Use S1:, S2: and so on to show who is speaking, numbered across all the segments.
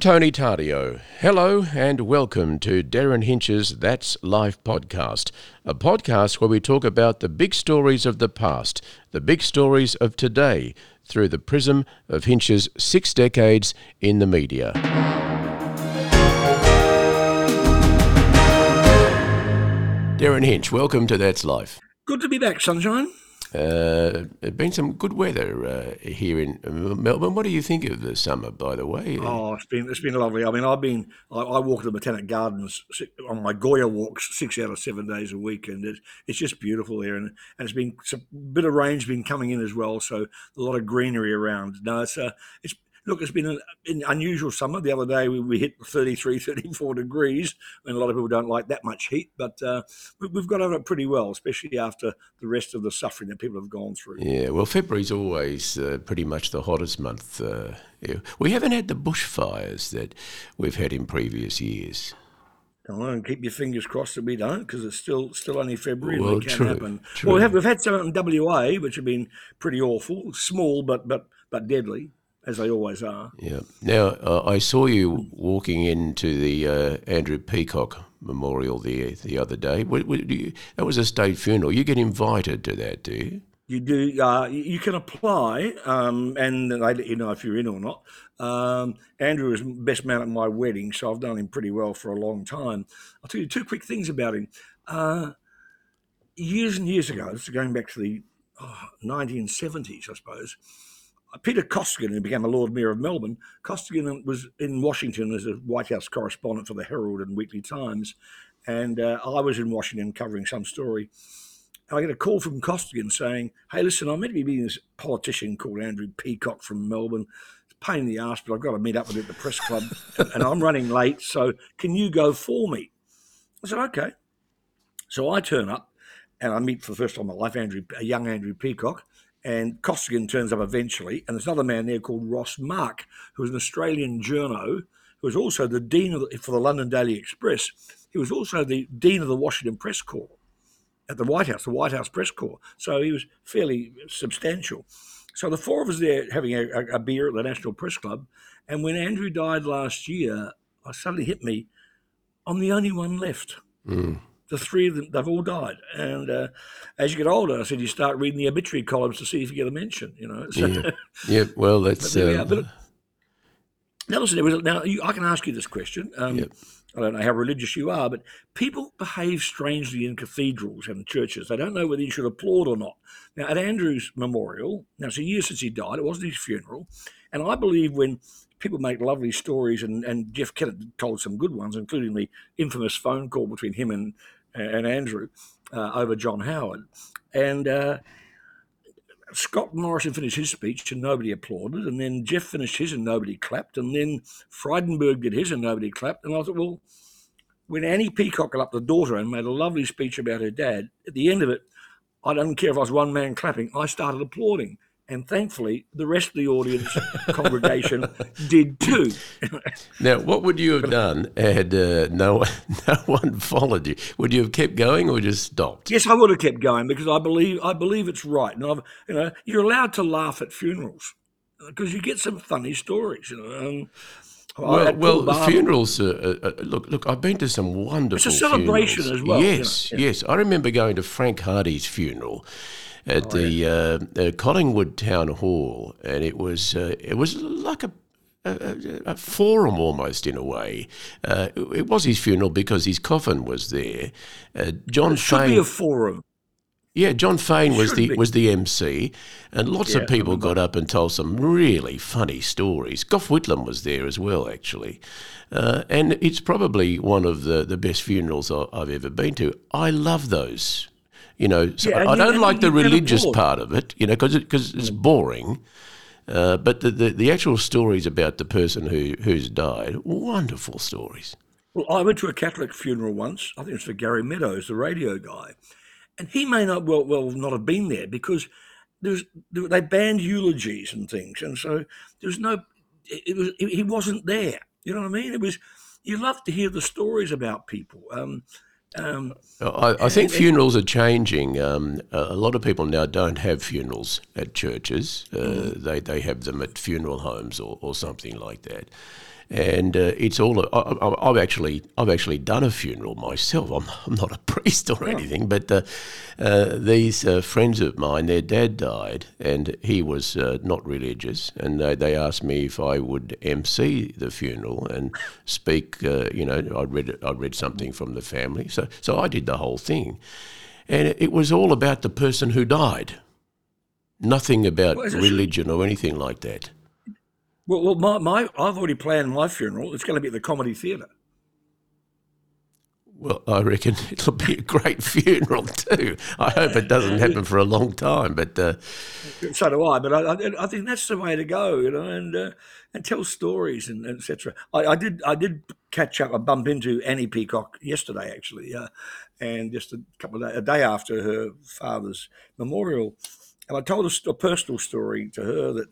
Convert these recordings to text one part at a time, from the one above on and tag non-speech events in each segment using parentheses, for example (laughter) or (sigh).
S1: Tony Tardio. Hello and welcome to Derryn Hinch's That's Life podcast, a podcast where we talk about the big stories of the past, the big stories of today, through the prism of Hinch's six decades in the media. Derryn Hinch, welcome to That's Life.
S2: Good to be back, sunshine.
S1: Uh, it's been some good weather uh, here in Melbourne. What do you think of the summer, by the way?
S2: Oh, it's been it's been lovely. I mean, I've been I, I walk the Botanic Gardens on my Goya walks six out of seven days a week, and it's it's just beautiful there. And, and it's been a bit of rain's been coming in as well, so a lot of greenery around. No, it's uh, it's look, it's been an, an, unusual summer. The other day we, we, hit 33, (laughs) 34 degrees, and a lot of people don't like that much heat, but uh, we, have got over it pretty well, especially after the rest of the suffering that people have gone through.
S1: Yeah, well, February's always uh, pretty much the hottest month. Uh, yeah. We haven't had the bushfires that we've had in previous years.
S2: And keep your fingers crossed that we don't, because it's still still only February well, and it can true, happen. True. Well, we have, we've had some in WA, which have been pretty awful, small but but but deadly as they always are.
S1: Yeah. Now, uh, I saw you walking into the uh, Andrew Peacock Memorial the the other day. What, what, you, that was a state funeral. You get invited to that, do you?
S2: You do. Uh, you can apply, um, and they let you know if you're in or not. Um, Andrew was best man at my wedding, so I've known him pretty well for a long time. I'll tell you two quick things about him. Uh, years and years ago, this is going back to the oh, 1970s, I suppose. Peter Costigan, who became a Lord Mayor of Melbourne, Costigan was in Washington as a White House correspondent for the Herald and Weekly Times, and uh, I was in Washington covering some story. And I get a call from Costigan saying, "Hey, listen, I'm meant to be meeting this politician called Andrew Peacock from Melbourne. It's a pain in the ass, but I've got to meet up with him at the press club, (laughs) and I'm running late. So can you go for me?" I said, "Okay." So I turn up, and I meet for the first time in my life Andrew, a young Andrew Peacock and Costigan turns up eventually, and there's another man there called Ross Mark, who was an Australian journo, who was also the dean the, for the London Daily Express. He was also the dean of the Washington Press Corps at the White House, the White House Press Corps. So he was fairly substantial. So the four of us there having a, a beer at the National Press Club, and when Andrew died last year, I suddenly hit me, I'm the only one left. Mm the three of them, they've all died. And uh, as you get older, I said you start reading the obituary columns to see if you get a mention. You know. (laughs)
S1: So, yeah. yeah. Well, (laughs) that's.
S2: But, but, now listen, there was, now you, I can ask you this question. Um, yep. I don't know how religious you are, but people behave strangely in cathedrals and churches. They don't know whether you should applaud or not. Now, at Andrew's memorial, now it's a year since he died, it wasn't his funeral. And I believe when people make lovely stories, and, and Jeff Kennett told some good ones, including the infamous phone call between him and and Andrew uh, over John Howard. And uh, Scott Morrison finished his speech and nobody applauded. And then Jeff finished his and nobody clapped. And then Frydenberg did his and nobody clapped. And I thought, well, when Annie Peacock got up, the daughter, and made a lovely speech about her dad, at the end of it, I don't care if I was one man clapping, I started applauding and thankfully the rest of the audience congregation did too.
S1: now, what would you have done had uh, no (laughs) no one followed you? Would you have kept going or just stopped?
S2: Yes, I would have kept going because I believe I believe it's right. And I've, you know, you're allowed to laugh at funerals because you get some funny stories. You know. Um,
S1: well, well funerals. Uh, uh, uh, look, look. I've been to some wonderful.
S2: It's a celebration
S1: funerals.
S2: as well.
S1: Yes, you know? yeah. yes. I remember going to Frank Hardy's funeral, at oh, the yeah. uh, Collingwood Town Hall, and it was uh, it was like a a, a, forum almost in a way. Uh, it was his funeral because his coffin was there. Uh, John
S2: it should Fane, be a forum.
S1: Yeah, John Fane was the be. was the MC, and lots yeah, of people got up and told some really funny stories. Gough Whitlam was there as well, actually, uh, and it's probably one of the, the best funerals I've ever been to. I love those you know, so yeah, I, I don't like the religious part of it, you know, because it, cause it's boring. Uh, but the, the, the, actual stories about the person who, who's died, wonderful stories.
S2: Well, I went to a Catholic funeral once. I think it was for Gary Meadows, the radio guy. And he may not well, well not have been there because there's, they banned eulogies and things. And so there's no, it was, he wasn't there. You know what I mean? It was, you love to hear the stories about people. Um,
S1: um, I, I, think funerals are changing. Um, a lot of people now don't have funerals at churches. Uh, mm. They they have them at funeral homes or, or something like that. And uh, it's all. I, have actually I've actually done a funeral myself. I'm, I'm not a (laughs) priest or anything, but uh, uh, these uh, friends of mine, their dad died, and he was uh, not religious, and they, they asked me if I would MC the funeral and speak. Uh, you know, I read I read something from the family, so so I did the whole thing, and it was all about the person who died. Nothing about religion or anything like that.
S2: Well, well, my, my I've already planned my funeral. It's going to be at the Comedy Theatre.
S1: Well, I reckon (laughs) it'll be a great funeral too. I hope it doesn't happen for a long time, but uh...
S2: so do I. But I, I, think that's the way to go, you know, and uh, and tell stories and, and etc. I, I, did I did catch up. I bumped into Annie Peacock yesterday, actually, uh, and just a couple of days, a day after her father's memorial, and I told a, a personal story to her that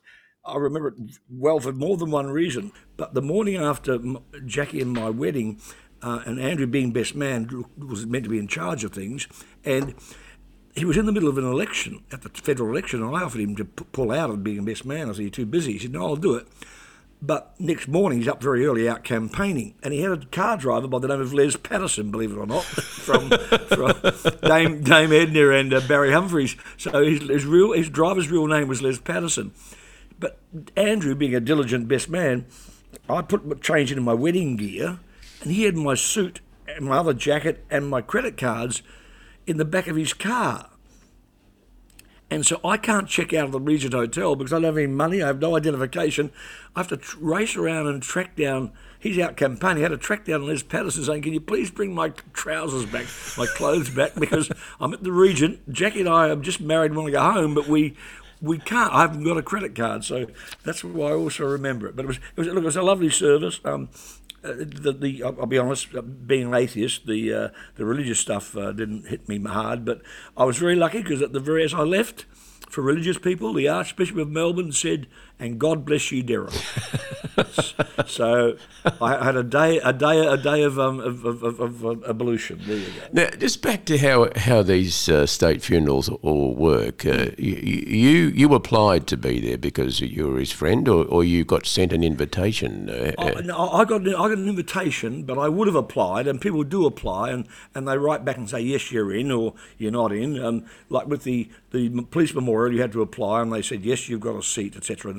S2: I remember it well for more than one reason. But the morning after Jackie and my wedding, uh, and Andrew being best man was meant to be in charge of things, and he was in the middle of an election at the federal election, and I offered him to pull out of being best man. I said, "You're too busy." He said, "No, I'll do it." But next morning, he's up very early out campaigning, and he had a car driver by the name of Les Patterson, believe it or not, (laughs) from, from Dame, Dame Edna and uh, Barry Humphries. So his, his, real his driver's real name was Les Patterson. But Andrew, being a diligent best man, I put change into my wedding gear, and he had my suit and my other jacket and my credit cards in the back of his car. And so I can't check out of the Regent Hotel because I don't have any money. I have no identification. I have to tr- race around and track down. He's out campaigning. I had to track down Les Patterson saying, Can you please bring my trousers back, my clothes back? Because I'm at the Regent. Jackie and I have just married and want to go home, but we, we can't. I haven't got a credit card, so that's why I also remember it. But it was, it was look, it was a lovely service. Um, uh, the, the I'll be honest, uh, being an atheist, the uh, the religious stuff uh, didn't hit me hard, but I was very lucky because at the very as I left, for religious people, the Archbishop of Melbourne said, "And God bless you, Derek." (laughs) so I had a day, a day, a day of um, of, of, of, of ablution. There you go.
S1: Now, just back to how how these uh, state funerals all work. Uh, you you applied to be there because you were his friend, or, or you got sent an invitation. Uh,
S2: I, no, I got I got an invitation, but I would have applied, and people do apply, and, and they write back and say yes, you're in, or you're not in. Um, like with the the police memorial, you had to apply, and they said yes, you've got a seat, etc.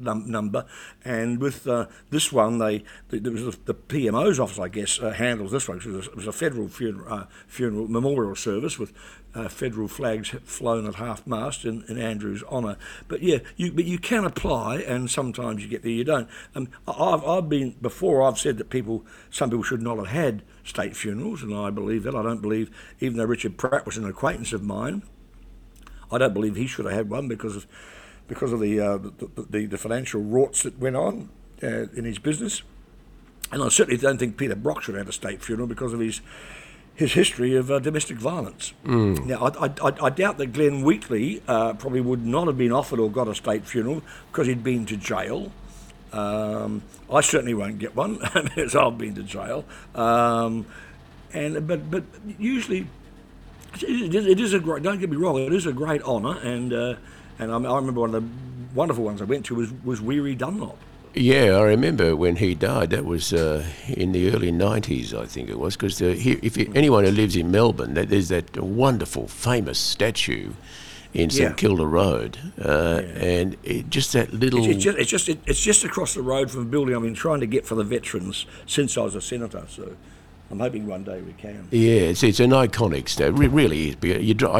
S2: number, and with uh, this one, they there was the PMO's office, I guess, uh, handles this one. It was, a, it was a federal funeral, uh, funeral memorial service with uh, federal flags flown at half mast in, in Andrew's honour. But yeah, you but you can apply, and sometimes you get there, you don't. Um, I've I've been before. I've said that people, some people should not have had state funerals, and I believe that. I don't believe, even though Richard Pratt was an acquaintance of mine, I don't believe he should have had one because because of the uh, the, the, the, financial rorts that went on uh, in his business. And I certainly don't think Peter Brock should have a state funeral because of his his history of uh, domestic violence. Mm. Now, I, I, I, doubt that Glenn Wheatley uh, probably would not have been offered or got a state funeral because he'd been to jail. Um, I certainly won't get one (laughs) because I've been to jail. Um, and but but usually it is, it is, a great. Don't get me wrong. It is a great honour, and uh, and I, I remember one of the wonderful ones I went to was was Weary Dunlop.
S1: Yeah, I remember when he died. That was uh, in the early '90s, I think it was. Because uh, if you, anyone who lives in Melbourne, there's that wonderful, famous statue in St yeah. Kilda Road, uh, yeah. and it, just that little.
S2: It's, just it's just, it, it's just across the road from the building I've been trying to get for the veterans since I was a senator. So. I'm hoping one day we can.
S1: Yeah, it's, it's an iconic statue. It really is.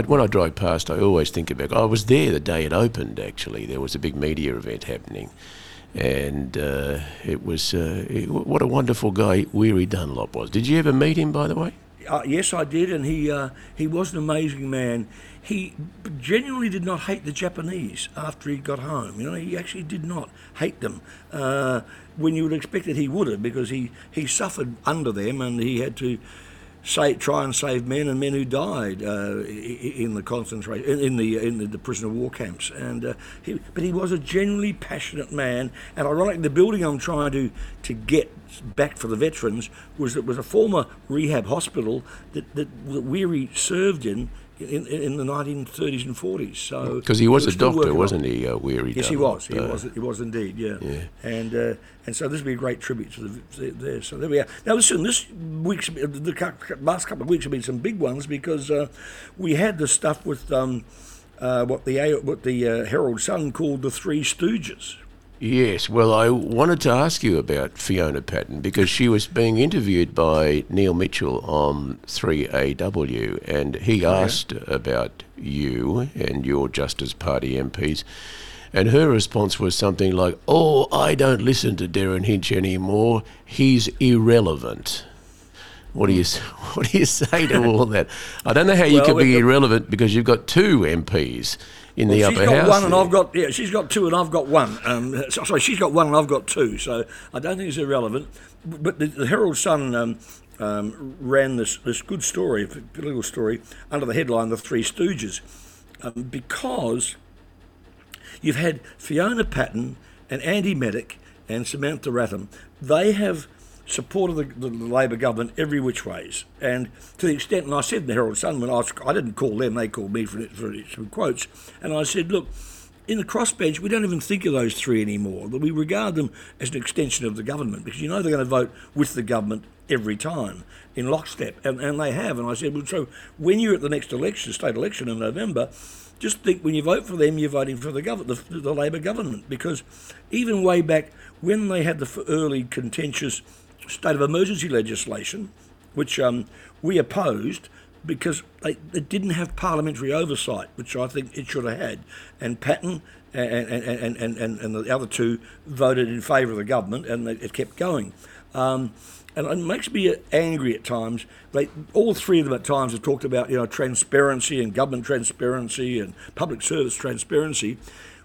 S1: When I drive past, I always think about. I was there the day it opened. Actually, there was a big media event happening, and uh, it was uh, it, what a wonderful guy Weary Dunlop was. Did you ever meet him, by the way?
S2: Uh, yes, I did, and he uh, he was an amazing man. He genuinely did not hate the Japanese after he got home. You know, he actually did not hate them uh, when you would expect that he would have, because he, he suffered under them and he had to say, try and save men and men who died uh, in the concentration in the in the, prisoner of war camps. And uh, he, but he was a genuinely passionate man. And ironically, the building I'm trying to to get back for the veterans was was a former rehab hospital that that, that Weary served in in, in the 1930s and 40s. So
S1: because he was a doctor, wasn't he? Uh, Weary.
S2: Yes, he was. He uh, was. He was indeed. Yeah. yeah. And uh, and so this would be a great tribute to the there. So there we are. Now listen, this week's the last couple of weeks have been some big ones because uh, we had the stuff with um, uh, what the what the uh, Herald Sun called the Three Stooges.
S1: Yes, well, I wanted to ask you about Fiona Patten because she was being interviewed by Neil Mitchell on 3AW and he oh, asked about you and your Justice Party MPs. And her response was something like, Oh, I don't listen to Derryn Hinch anymore. He's irrelevant. What do you (laughs) what do you say to (laughs) all that? I don't know how you well, could be irrelevant because you've got two MPs in well, the upper house.
S2: She's got one,
S1: and
S2: I've got yeah. She's got two, and I've got one. Um, sorry, she's got one, and I've got two. So I don't think it's irrelevant. But the, the Herald Sun um, um, ran this this good story, a political story, under the headline "The Three Stooges," um, because you've had Fiona Patten and Andy Meddick and Samantha Ratnam. They have supported the, the, the, Labor government every which ways. And to the extent, and I said in the Herald Sun, when I, was, I didn't call them, they called me for, for some quotes, and I said, look, in the crossbench, we don't even think of those three anymore. We regard them as an extension of the government because you know they're going to vote with the government every time in lockstep, and, and they have. And I said, well, so when you're at the next election, state election in November, just think when you vote for them, you're voting for the government, the, the Labor government, because even way back when they had the early contentious state of emergency legislation, which um, we opposed because they, it didn't have parliamentary oversight, which I think it should have had. And Patten and, and, and, and, and the other two voted in favour of the government, and it kept going. Um, and it makes me angry at times. They, all three of them at times have talked about you know transparency and government transparency and public service transparency.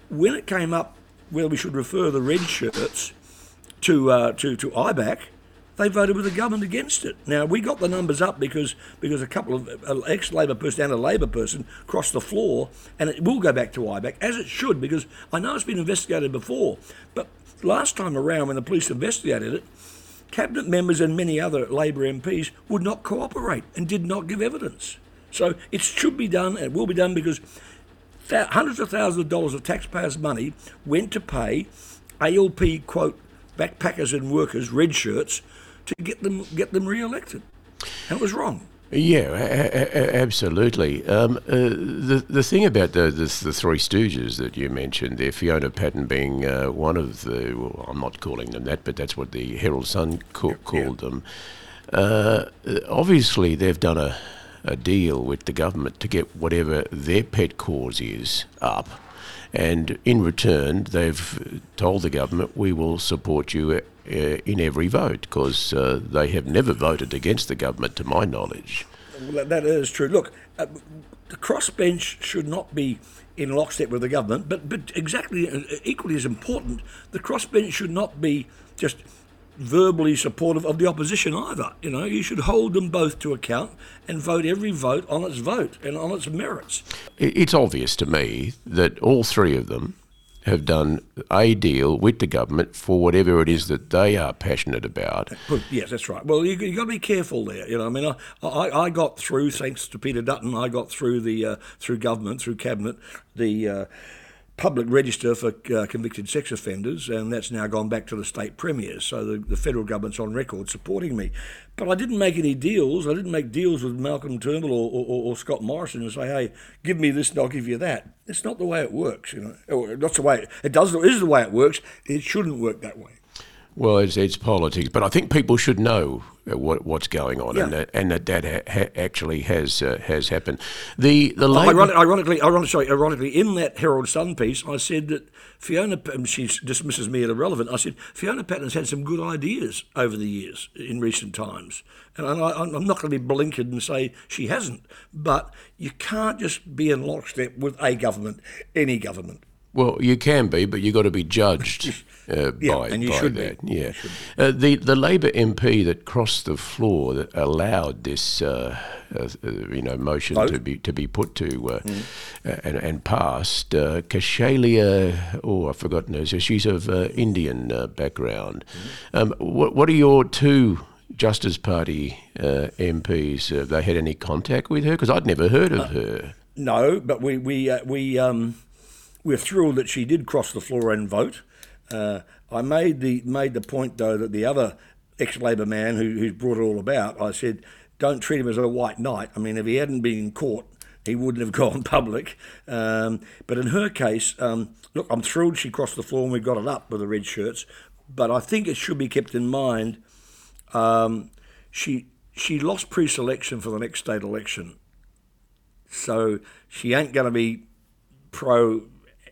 S2: When it came up whether we should refer the red shirts to uh, to to IBAC, they voted with the government against it. Now we got the numbers up because because a couple of uh, ex-Labor person and a Labor person crossed the floor, and it will go back to IBAC as it should because I know it's been investigated before, but last time around when the police investigated it. Cabinet members and many other Labor MPs would not cooperate and did not give evidence. So it should be done and it will be done because hundreds of thousands of dollars of taxpayers' money went to pay ALP, quote, backpackers and workers, red shirts, to get them get them re-elected. That was wrong.
S1: Yeah, a- a- absolutely. Um, uh, the the thing about the, the, the three Stooges that you mentioned, there, Fiona Patten being uh, one of the, well, I'm not calling them that, but that's what the Herald Sun ca- called yeah. them. Uh, obviously, they've done a, a deal with the government to get whatever their pet cause is up. And in return, they've told the government, we will support you uh, in every vote because uh, they have never voted against the government, to my knowledge.
S2: Well, that is true. Look, uh, the crossbench should not be in lockstep with the government, but but exactly uh, equally as important, the crossbench should not be just verbally supportive of the opposition either. You know, you should hold them both to account and vote every vote on its vote and on its merits.
S1: It's obvious to me that all three of them have done a deal with the government for whatever it is that they are passionate about.
S2: Yes, that's right. Well, you, have got to be careful there. You know, I mean, I, I, I, got through thanks to Peter Dutton. I got through the uh, through government, through cabinet, the. Uh, public register for uh, convicted sex offenders, and that's now gone back to the state premiers. So the, the, federal government's on record supporting me. But I didn't make any deals. I didn't make deals with Malcolm Turnbull or, or, or Scott Morrison and say, "Hey, give me this, and I'll give you that." It's not the way it works. You know, not the way it, it does. Is the way it works. It shouldn't work that way.
S1: Well, it's, it's politics, but I think people should know uh, what, what's going on, yeah. and that and that, that ha- actually has uh, has happened. The the
S2: Labor- ironically, ironically, sorry, ironically, in that Herald Sun piece, I said that Fiona, she dismisses me as irrelevant. I said Fiona Patten's had some good ideas over the years in recent times, and I, am not going to be blinkered and say she hasn't. But you can't just be in lockstep with a government, any government.
S1: Well, you can be, but you've got to be judged (laughs) uh,
S2: yeah,
S1: by,
S2: and you
S1: by
S2: should
S1: that.
S2: Be.
S1: Yeah, uh, the the Labor MP that crossed the floor that allowed this, uh, uh, uh you know, motion Vote. to be to be put to mm. and, and passed. Uh, Kaushaliya, oh, I've forgotten her. So she's of Indian background. Mm. Um, what what are your two Justice Party uh, MPs, uh, they had any contact with her? Because I'd never heard of her.
S2: No, but we we uh, we um, we're thrilled that she did cross the floor and vote. Uh, I made the made the point though that the other ex-Labor man who, who's brought it all about, I said, don't treat him as a white knight. I mean, if he hadn't been in court, he wouldn't have (laughs) gone public. Um, but in her case, um, look, I'm thrilled she crossed the floor and we got it up with the red shirts. But I think it should be kept in mind um, she she lost pre-selection for the next state election, so she ain't going to be pro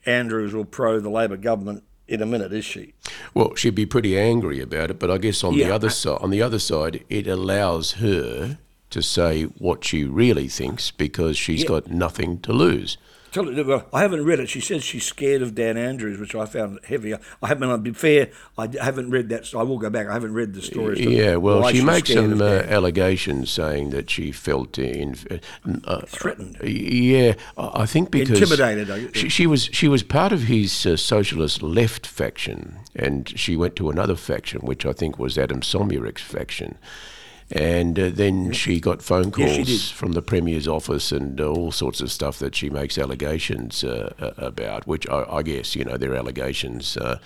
S2: Andrews will pro the Labor government in a minute, is she?
S1: Well, she'd be pretty angry about it, but I guess on yeah. the other side, on the other side, it allows her to say what she really thinks because she's yeah. got nothing to lose.
S2: Well, I haven't read it. She says she's scared of Dan Andrews, which I found heavy. I haven't. I'll be fair. I haven't read that. So I will go back. I haven't read the story.
S1: Yeah, well, she makes some uh, allegations saying that she felt in,
S2: uh, threatened.
S1: Yeah, I think because
S2: intimidated.
S1: She, she was she was part of his uh, socialist left faction, and she went to another faction, which I think was Adam Somyurek's faction and uh, then she got phone calls yes, from the Premier's office and uh, all sorts of stuff that she makes allegations uh, about, which I, I, guess, you know, they're allegations. Uh,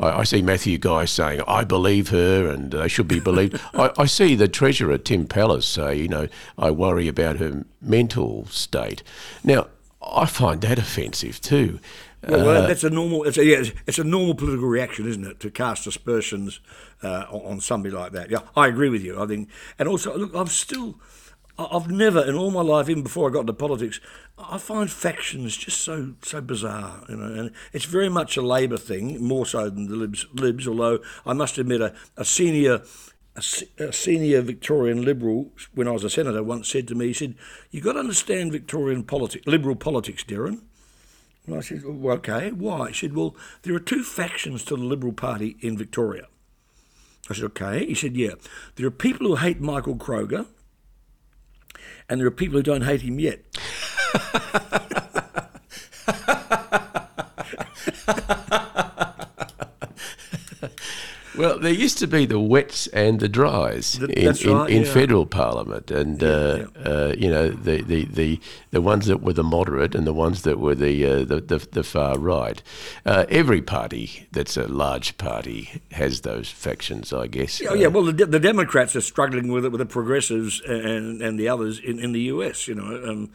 S1: I, I, see Matthew Guy saying, I believe her and they should be believed. (laughs) I, I, see the Treasurer, Tim Pallas, say, you know, I worry about her mental state. Now, I find that offensive too.
S2: Well, uh, that's a normal. It's a, yeah, it's a normal political reaction, isn't it, to cast aspersions uh, on somebody like that? Yeah, I agree with you. I think, and also, look, I've still, I've never in all my life, even before I got into politics, I find factions just so so bizarre, you know. And it's very much a Labor thing, more so than the Libs. Libs although I must admit, a, a senior a, senior Victorian Liberal, when I was a senator, once said to me, he said, "You've got to understand Victorian politics, Liberal politics, Derryn." And I said, well, okay, why? He said, well, there are two factions to the Liberal Party in Victoria. I said, okay. He said, yeah. There are people who hate Michael Kroger, and there are people who don't hate him yet. (laughs)
S1: Well, there used to be the wets and the dries the, in, right, in, in yeah. federal parliament, and yeah, uh, yeah. Uh, you know the, the, the, the ones that were the moderate and the ones that were the uh, the, the, the, far right. Uh, every party that's a large party has those factions, I guess.
S2: Yeah, yeah. Well, the, the Democrats are struggling with it with the progressives and and the others in, in the U.S. You know, um,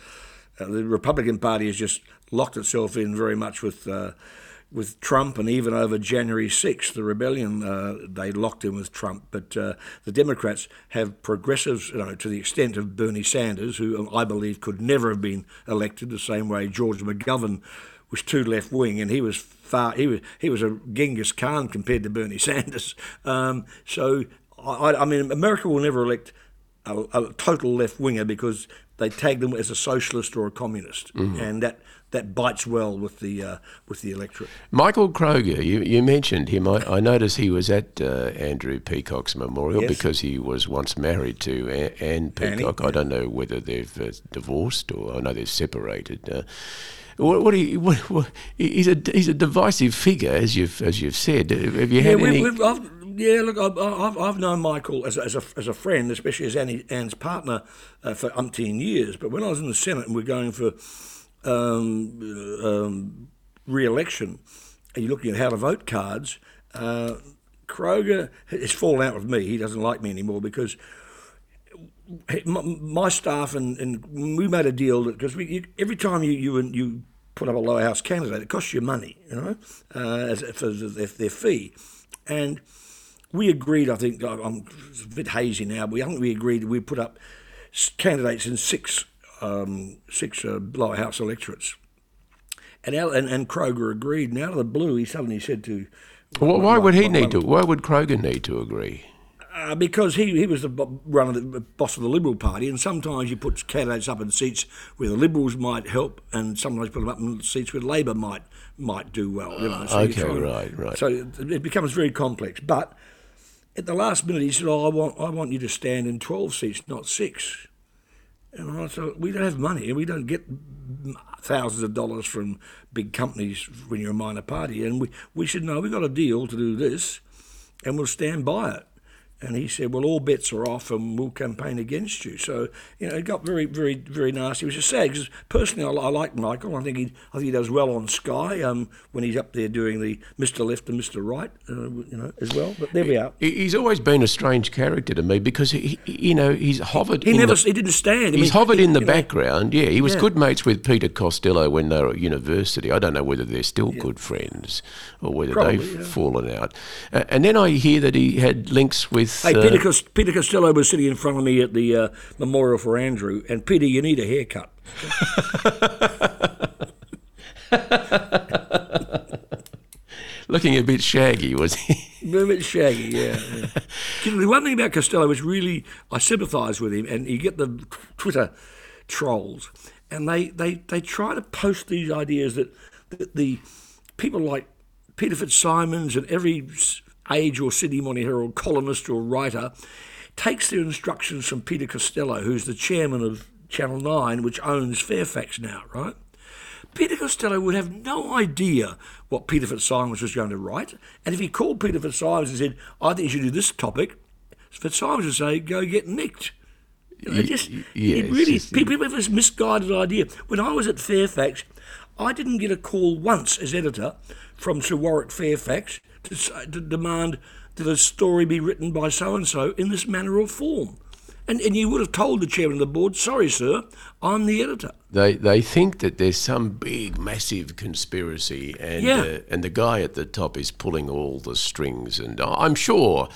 S2: uh, the Republican Party has just locked itself in very much with uh, with Trump, and even over January 6th, the rebellion, uh, they locked in with Trump. But uh, the Democrats have progressives, you know, to the extent of Bernie Sanders, who I believe could never have been elected the same way George McGovern was too left wing, and he was far he was he was a Genghis Khan compared to Bernie (laughs) Sanders. Um, so I, I, mean, America will never elect a, a total left winger because they tag them as a socialist or a communist, mm-hmm. and that that bites well with the uh, with the electorate.
S1: Michael Kroger, you, you mentioned him. I, I noticed he was at uh, Andrew Peacock's memorial yes. because he was once married to Anne Peacock. Annie, I don't know whether they've uh, divorced or I know they've separated. Uh, what, what, you, what, what, he's a he's a divisive figure, as you've as you've said. Have you had yeah, any?
S2: We've, I've, yeah, look, I've, I've known Michael as, as, a, as a friend, especially as Annie, Anne's partner uh, for umpteen years. But when I was in the Senate and we're going for um, um, re-election, and you're looking at how to vote cards, uh, Kroger has fallen out with me. He doesn't like me anymore because my staff and, and we made a deal that because every time you you you put up a lower house candidate, it costs you money, you know, uh, as for their, their fee, and we agreed. I think I'm a bit hazy now, but I think we agreed we put up candidates in six um, six uh, lower house electorates. And, and, and Kroger agreed. And out of the blue, he suddenly said to.
S1: Well, why would he need to? Why would Kroger need to agree?
S2: Uh, because he, he was the run of the boss of the Liberal Party, and sometimes you put candidates up in seats where the Liberals might help, and sometimes put them up in seats where Labor might might do well. You know,
S1: so okay, right, right.
S2: So it becomes very complex. But at the last minute, he said, "Oh, I want I want you to stand in twelve seats, not six. And I thought, we don't have money. And we don't get thousands of dollars from big companies when you're a minor party. And we, we should know we've got a deal to do this and we'll stand by it. And he said, "Well, all bets are off, and we'll campaign against you." So you know, it got very, very, very nasty. Was just sad because personally, I, I, like Michael. I think he, I think he does well on Sky um, when he's up there doing the Mister Left and Mister Right, uh, you know, as well. But there we are.
S1: He's always been a strange character to me because he, you know, he's hovered.
S2: He never,
S1: the,
S2: he didn't stand.
S1: I he's mean, hovered he, in the background. Know, yeah, he was yeah. good mates with Peter Costello when they were at university. I don't know whether they're still yeah. good friends or whether Probably, they've yeah. fallen out. Uh, and then I hear that he had links with.
S2: Hey, Peter, uh, Cost- Peter Costello was sitting in front of me at the uh, memorial for Andrew, and Peter, you need a haircut. (laughs)
S1: Looking a bit shaggy, was he?
S2: a bit shaggy, yeah. yeah. you know, the one thing about Costello was really I sympathise with him, and you get the Twitter trolls, and they, they, they try to post these ideas that, that the people like Peter Fitzsimons and every Age or Sydney Morning Herald columnist or writer takes their instructions from Peter Costello, who's the chairman of Channel 9, which owns Fairfax now, right? Peter Costello would have no idea what Peter Fitzsimons was going to write. And if he called Peter Fitzsimons and said, I think you should do this topic, Fitzsimons would say, go get nicked. You know, just, yes, it really, yes, people have this misguided idea. When I was at Fairfax, I didn't get a call once as editor from Sir Warwick Fairfax to, to demand that a story be written by so and so in this manner or form. And, and you would have told the chairman of the board, sorry, sir, I'm the editor.
S1: They, they think that there's some big, massive conspiracy, and, yeah. uh, and the guy at the top is pulling all the strings. And I'm sure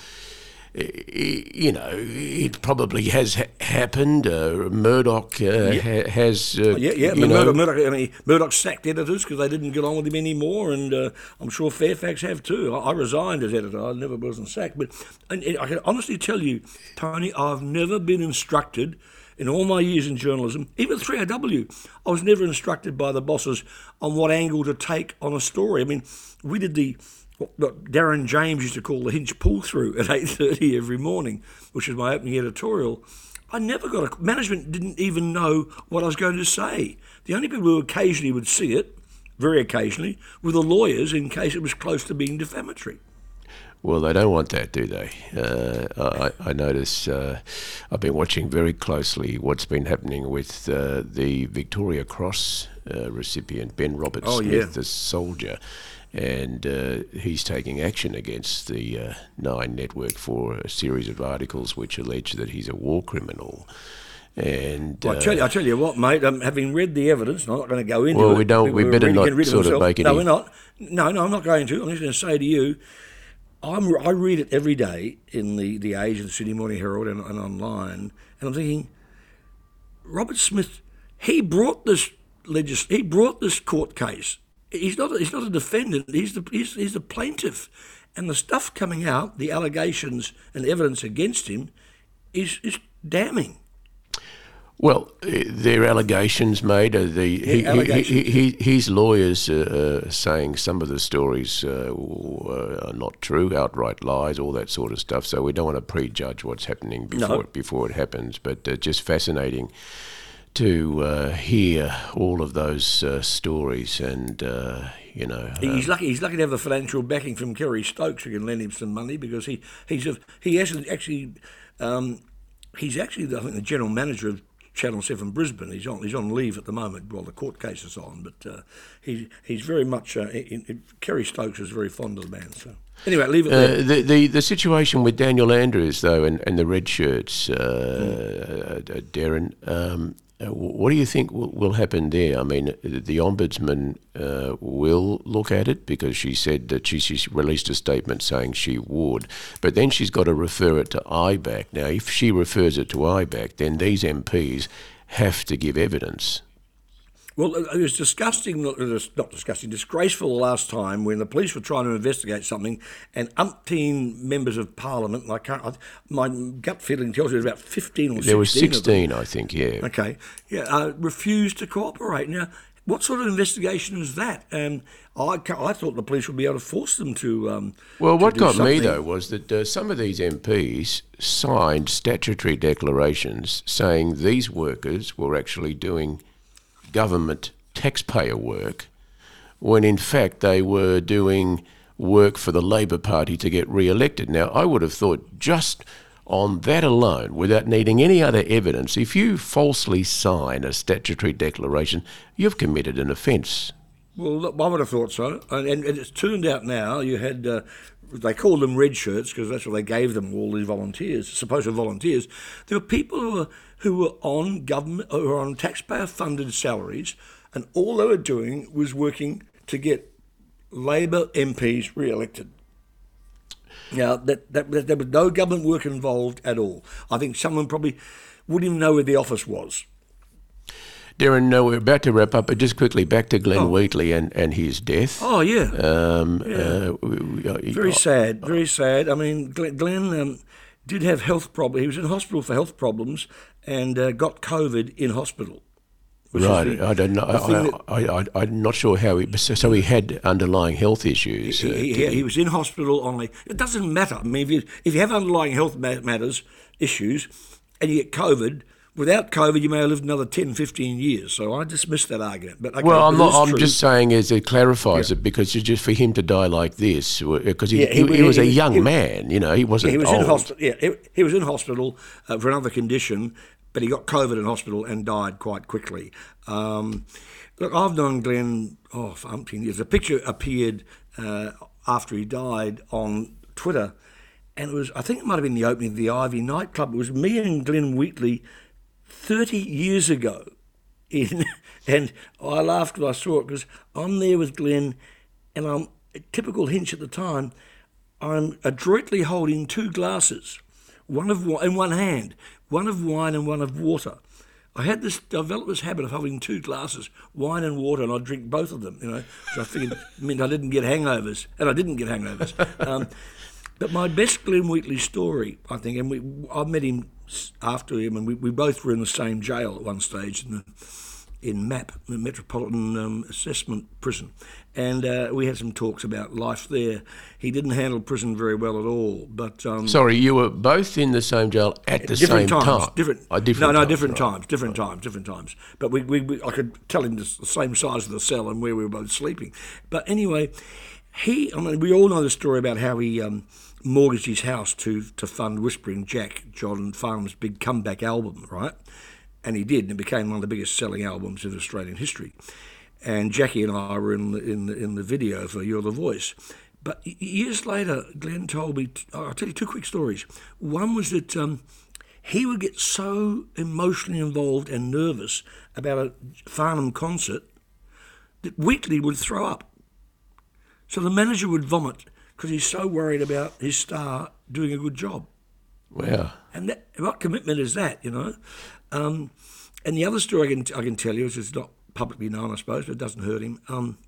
S1: you know, it probably has ha- happened. Uh, Murdoch uh, yeah. ha- has. Uh,
S2: yeah, yeah. I mean, Murdoch, Murdoch, I mean, Murdoch sacked editors because they didn't get on with him anymore, and uh, I'm sure Fairfax have too. I, I, resigned as editor. I never wasn't sacked, but and, and I can honestly tell you, Tony, I've never been instructed in all my years in journalism, even 3AW, I was never instructed by the bosses on what angle to take on a story. I mean, we did the what Darren James used to call the Hinch pull through at (laughs) 8.30 every morning, which was my opening editorial. I never got a management didn't even know what I was going to say. The only people who occasionally would see it, very occasionally, were the lawyers in case it was close to being defamatory.
S1: Well, they don't want that, do they? Uh, I, I, notice uh, I've been watching very closely what's been happening with uh, the Victoria Cross uh, recipient, Ben Roberts oh, Smith, yeah. the soldier and uh, he's taking action against the uh, Nine Network for a series of articles which allege that he's a war criminal. And
S2: well, I tell you, I tell you what, mate. Um, having read the evidence, I'm not going to go into
S1: well,
S2: it.
S1: we don't. We, better not sort of, of make it.
S2: No, we're not. No, no, I'm not going to. I'm just going to say to you, I'm, I read it every day in the, the Age and the Sydney Morning Herald and, and online, and I'm thinking, Roberts-Smith, he brought this legis- he brought this court case he's not he's not a defendant. He's the he's, he's the plaintiff, and the stuff coming out, the allegations and evidence against him, is is damning.
S1: Well, uh, their allegations made. Uh, the yeah, he, allegations. He, he, his lawyers uh, uh, saying some of the stories uh, are not true, outright lies, all that sort of stuff. So we don't want to prejudge what's happening before no. it, before it happens. But uh, just fascinating to uh, hear all of those uh, stories and uh, you know
S2: he's lucky he's lucky to have the financial backing from Kerry Stokes who can lend him some money because he he's a, he hasn't actually um, he's actually I think the general manager of Channel Seven Brisbane he's on he's on leave at the moment while the court case is on but uh, he he's very much uh, in, in, Kerry Stokes is very fond of the man so. Anyway, leave it there.
S1: Uh, the, the the situation with Daniel Andrews though and, and the red shirts, uh, mm. Derryn. Um, uh, what do you think will, will, happen there? I mean, the ombudsman uh, will look at it because she said that she, she, released a statement saying she would, but then she's got to refer it to IBAC. Now, if she refers it to IBAC, then these MPs have to give evidence.
S2: Well, it was disgusting, not disgusting, disgraceful the last time when the police were trying to investigate something and umpteen members of parliament, and I can't, my gut feeling tells me it was about 15 or 16
S1: There were 16, I think, yeah.
S2: Okay, yeah, uh, refused to cooperate. Now, what sort of investigation was that? And I, I thought the police would be able to force them to. Um,
S1: well,
S2: to
S1: what got
S2: something.
S1: me though was that uh, some of these MPs signed statutory declarations saying these workers were actually doing government taxpayer work when in fact they were doing work for the Labor Party to get re elected. Now, I would have thought just on that alone, without needing any other evidence, if you falsely sign a statutory declaration, you've committed an offence.
S2: Well, I would have thought so. And, and it's turned out now you had, uh, they called them red shirts because that's what they gave them, all these volunteers, supposed volunteers. There were people who were, who were on government, who were on taxpayer funded salaries, and all they were doing was working to get Labor MPs re elected. Now, that, that, that, there was no government work involved at all. I think someone probably wouldn't even know where the office was.
S1: Derryn, no, we're about to wrap up, but just quickly back to Glenn oh. Wheatley and, and his death.
S2: Oh, yeah.
S1: Um,
S2: yeah. Uh, we, we, uh, very sad, very sad. I mean, Glenn, Glenn um, did have health problems. He was in hospital for health problems and uh, got COVID in hospital.
S1: Right, the, I don't know. I, I, I, am not sure how he. So he had underlying health issues.
S2: He, he, he, he was in hospital only. It doesn't matter. I mean, if you, if you have underlying health matters issues, and you get COVID, without COVID, you may have lived another 10, 15 years. So I dismiss that argument. But okay,
S1: well, I'm not. I'm just saying as it clarifies yeah. it because just for him to die like this, because he, yeah, he, he, was a young man. You know, he wasn't.
S2: He was
S1: old.
S2: in hospital. Yeah, he, he was in hospital uh, for another condition, but he got COVID in hospital and died quite quickly. Um, look, I've known Glenn oh for umpteen years. A picture appeared uh, after he died on Twitter. And it was, I think it might have been the opening of the Ivy nightclub. It was me and Glenn Wheatley 30 years ago. In, (laughs) and I laughed when I saw it because I'm there with Glenn, and I'm a typical Hinch at the time. I'm adroitly holding two glasses, one of in one hand, one of wine and one of water. I had this developed this habit of having two glasses, wine and water, and I'd drink both of them. You know, so I figured meant I didn't get hangovers, and I didn't get hangovers. Um, but my best Glenn Wheatley story, I think, and we, I met him after him, and we, we both were in the same jail at one stage in the in MAP, the Metropolitan um, Assessment Prison, and uh, we had some talks about life there. He didn't handle prison very well at all. But um,
S1: sorry, you were both in the same jail at the
S2: same
S1: times,
S2: time. Different, oh, different. No, no, times, different right. times, different right. times, different times. But we, we, we, I could tell him the same size of the cell and where we were both sleeping. But anyway, he. I mean, we all know the story about how he. Um, mortgaged his house to to fund Whispering Jack, John Farnham's big comeback album, right? And he did, and it became one of the biggest selling albums in Australian history. And Jackie and I were in the, in the, in the video for You're the Voice. But years later, Glenn told me, I'll tell you two quick stories. One was that um, he would get so emotionally involved and nervous about a Farnham concert that Wheatley would throw up. So the manager would vomit because he's so worried about his star doing a good job.
S1: Wow.
S2: And that, what commitment is that, you know? Um, and the other story I can, I can tell you, which is not publicly known, I suppose, but it doesn't hurt him. Um,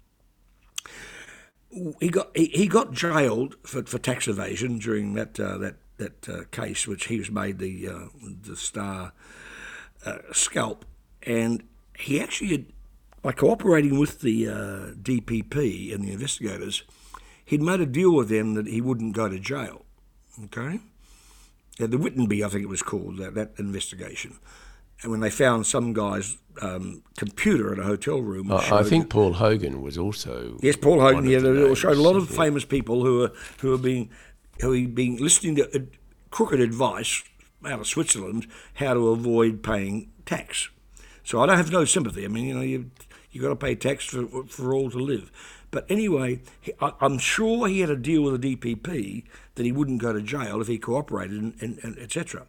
S2: he got he, he, got jailed for, for tax evasion during that uh, that that uh, case, which he was made the uh, the star uh, scalp, and he actually had, by cooperating with the uh, DPP and the investigators, he'd made a deal with them that he wouldn't go to jail. Okay? Yeah, the Wickenby, I think it was called, that, that investigation. And when they found some guy's um, computer in a hotel room.
S1: Uh, I think Paul Hogan was also.
S2: Yes, Paul Hogan. Yeah, it showed a lot of famous people who are who are being who are being listening to uh, crooked advice out of Switzerland how to avoid paying tax. So I don't have no sympathy. I mean, you know, you you got to pay tax for for all to live. But anyway, I, am sure he had a deal with the DPP that he wouldn't go to jail if he cooperated, and, and, and etc.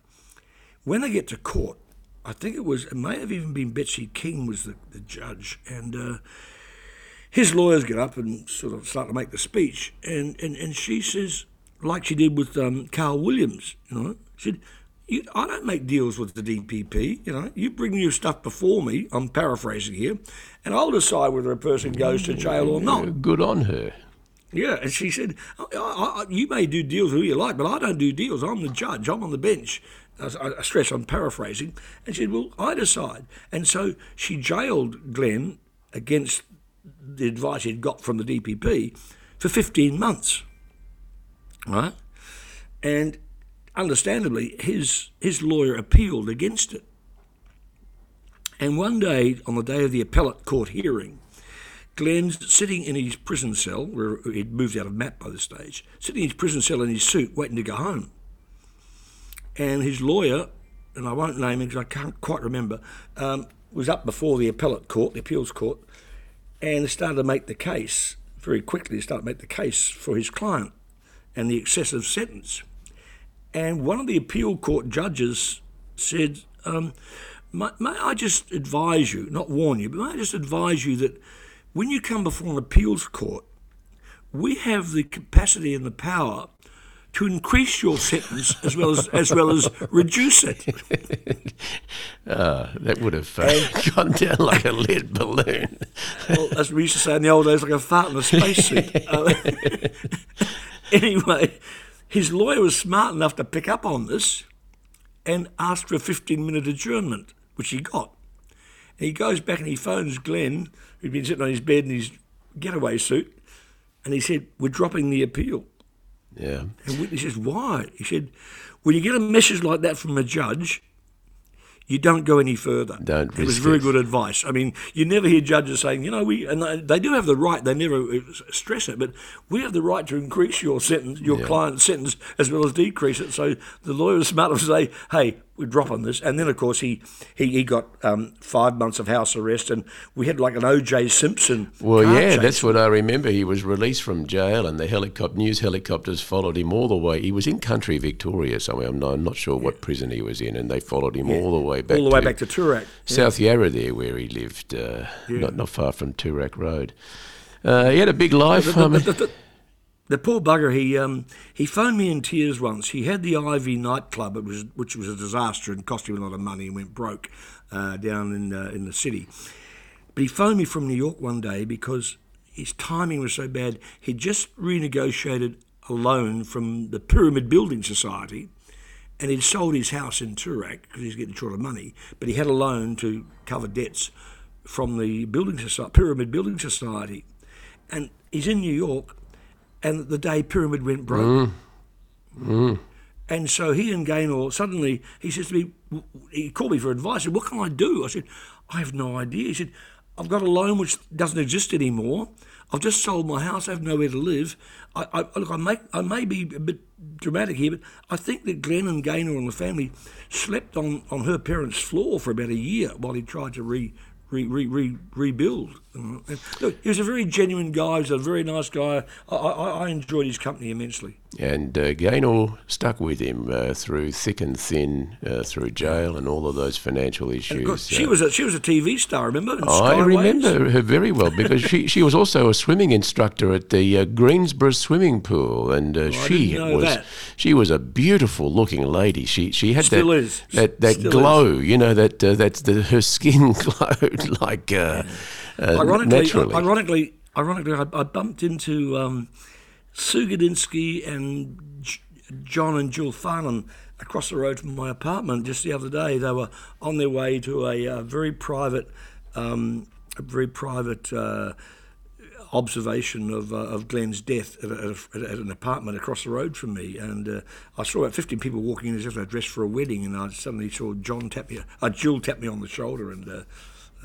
S2: When they get to court, I think it was, it may have even been Betty King was the, the judge, and uh, his lawyers get up and sort of start to make the speech, and, and, and she says, like she did with um, Carl Williams, you know, she said, you, I don't make deals with the DPP. You know, you bring your stuff before me. I'm paraphrasing here, and I'll decide whether a person goes to jail or not.
S1: Good on her.
S2: Yeah, and she said, I, I, "You may do deals who you like, but I don't do deals. I'm the judge. I'm on the bench." I, I stress I'm paraphrasing, and she said, "Well, I decide." And so she jailed Glenn against the advice he'd got from the DPP for 15 months. Right, and understandably, his, his lawyer appealed against it. And one day, on the day of the appellate court hearing, Glenn's sitting in his prison cell, where he'd moved out of Matt by this stage, sitting in his prison cell in his suit, waiting to go home. And his lawyer, and I won't name him because I can't quite remember, um, was up before the appellate court, the appeals court, and started to make the case very quickly. Started to make the case for his client and the excessive sentence. And one of the appeal court judges said, um, may, may I just advise you, not warn you, but may I just advise you that when you come before an appeals court, we have the capacity and the power to increase your sentence as well as as well as reduce it. (laughs)
S1: uh, that would have uh, gone down like a lead balloon.
S2: well, as we used to say in the old days, like a fart in a spacesuit. uh, (laughs) anyway, his lawyer was smart enough to pick up on this and asked for a 15 minute adjournment, which he got. And he goes back and he phones Glenn, who'd been sitting on his bed in his getaway suit, and he said, We're dropping the appeal.
S1: Yeah.
S2: And Wheatley says, Why? He said, When you get a message like that from a judge, you don't go any further.
S1: Don't.
S2: It was very good advice. I mean, you never hear judges saying, you know, we and they do have the right. They never uh, stress it, but we have the right to increase your sentence, your yeah. client's sentence, as well as decrease it. So the lawyer is smart enough to say, hey, we drop on this. And then, of course, he he, he got um, five months of house arrest, and we had like an O.J. Simpson.
S1: Well, yeah, that's what I remember. He was released from jail, and the helicopter news helicopters followed him all the way. He was in country Victoria somewhere. I'm not, I'm not sure yeah. what prison he was in, and they followed him yeah. all the way back.
S2: All the way to back to Toorak,
S1: South Yarra, there where he lived, uh, not not far from Toorak Road. Uh, he had a big life. The, the, the,
S2: the poor bugger, he um, he phoned me in tears once. He had the Ivy nightclub, it was, which was a disaster and cost him a lot of money and went broke uh, down in in the city. But he phoned me from New York one day because his timing was so bad. He'd just renegotiated a loan from the Pyramid Building Society, and he'd sold his house in Toorak because he's getting short of money. But he had a loan to cover debts from the building society, Pyramid Building Society, and he's in New York and the day Pyramid went broke. Mm. Mm. And so he and Gaynor suddenly, he says to me, he called me for advice. Said, What can I do? I said, I have no idea. He said, I've got a loan which doesn't exist anymore. I've just sold my house. I have nowhere to live. I, I, look, I may, I may be a bit dramatic here, but I think that Glenn and Gaynor and the family slept on, on her parents' floor for about a year while he tried to re, re, re, re, rebuild. Look, he was a very genuine guy. He was a very nice guy. I, I, I enjoyed his company immensely.
S1: And uh, Gaynor stuck with him uh, through thick and thin, uh, through jail and all of those financial issues.
S2: she was a she was a TV star, remember?
S1: I remember her very well because she, she was also a swimming instructor at the uh, Greensborough swimming pool, and uh,
S2: oh,
S1: she was
S2: that.
S1: she was a beautiful looking lady. She she had
S2: Still
S1: that
S2: is.
S1: that, that
S2: Still
S1: glow,
S2: is.
S1: you know that that the, her skin (laughs) glowed like
S2: ironically,
S1: naturally.
S2: Ironically, ironically, I, I bumped into. Um, Sue Gadinsky and J- John and Jill Farnham across the road from my apartment just the other day. They were on their way to a, uh, very private, um, a very private uh, observation of, uh, of Glenn's death at, a, at, at, an apartment across the road from me. And uh, I saw about 15 people walking in as if they're dressed for a wedding. And I suddenly saw John tap me, uh, Jill tap me on the shoulder and uh,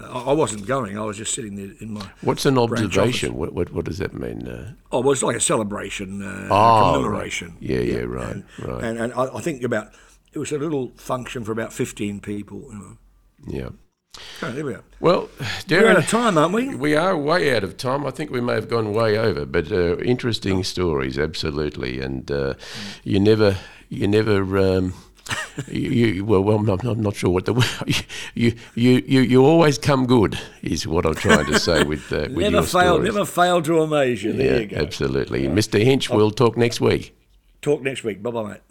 S2: I wasn't going. I was just sitting there in my.
S1: What's an observation? What, what, what does that mean? Uh,
S2: oh, well, it's like a celebration, uh,
S1: oh,
S2: commemoration.
S1: Right. Yeah, yeah, right,
S2: and,
S1: right.
S2: And, and I, I, think about it was a little function for about fifteen people. You know.
S1: Yeah.
S2: There we are.
S1: Well, Derryn,
S2: we're out of time, aren't we?
S1: We are way out of time. I think we may have gone way over, but uh, interesting stories, absolutely. And uh, you never, you never. Um, you, well, well, I'm, I'm not sure what the (laughs) you, you you you always come good is what I'm trying to say with uh, with
S2: never
S1: your
S2: fail,
S1: stories.
S2: never fail to amaze you. There
S1: yeah,
S2: you go.
S1: Absolutely, Mr. Hinch. We'll talk next week.
S2: Talk next week. Bye bye, mate.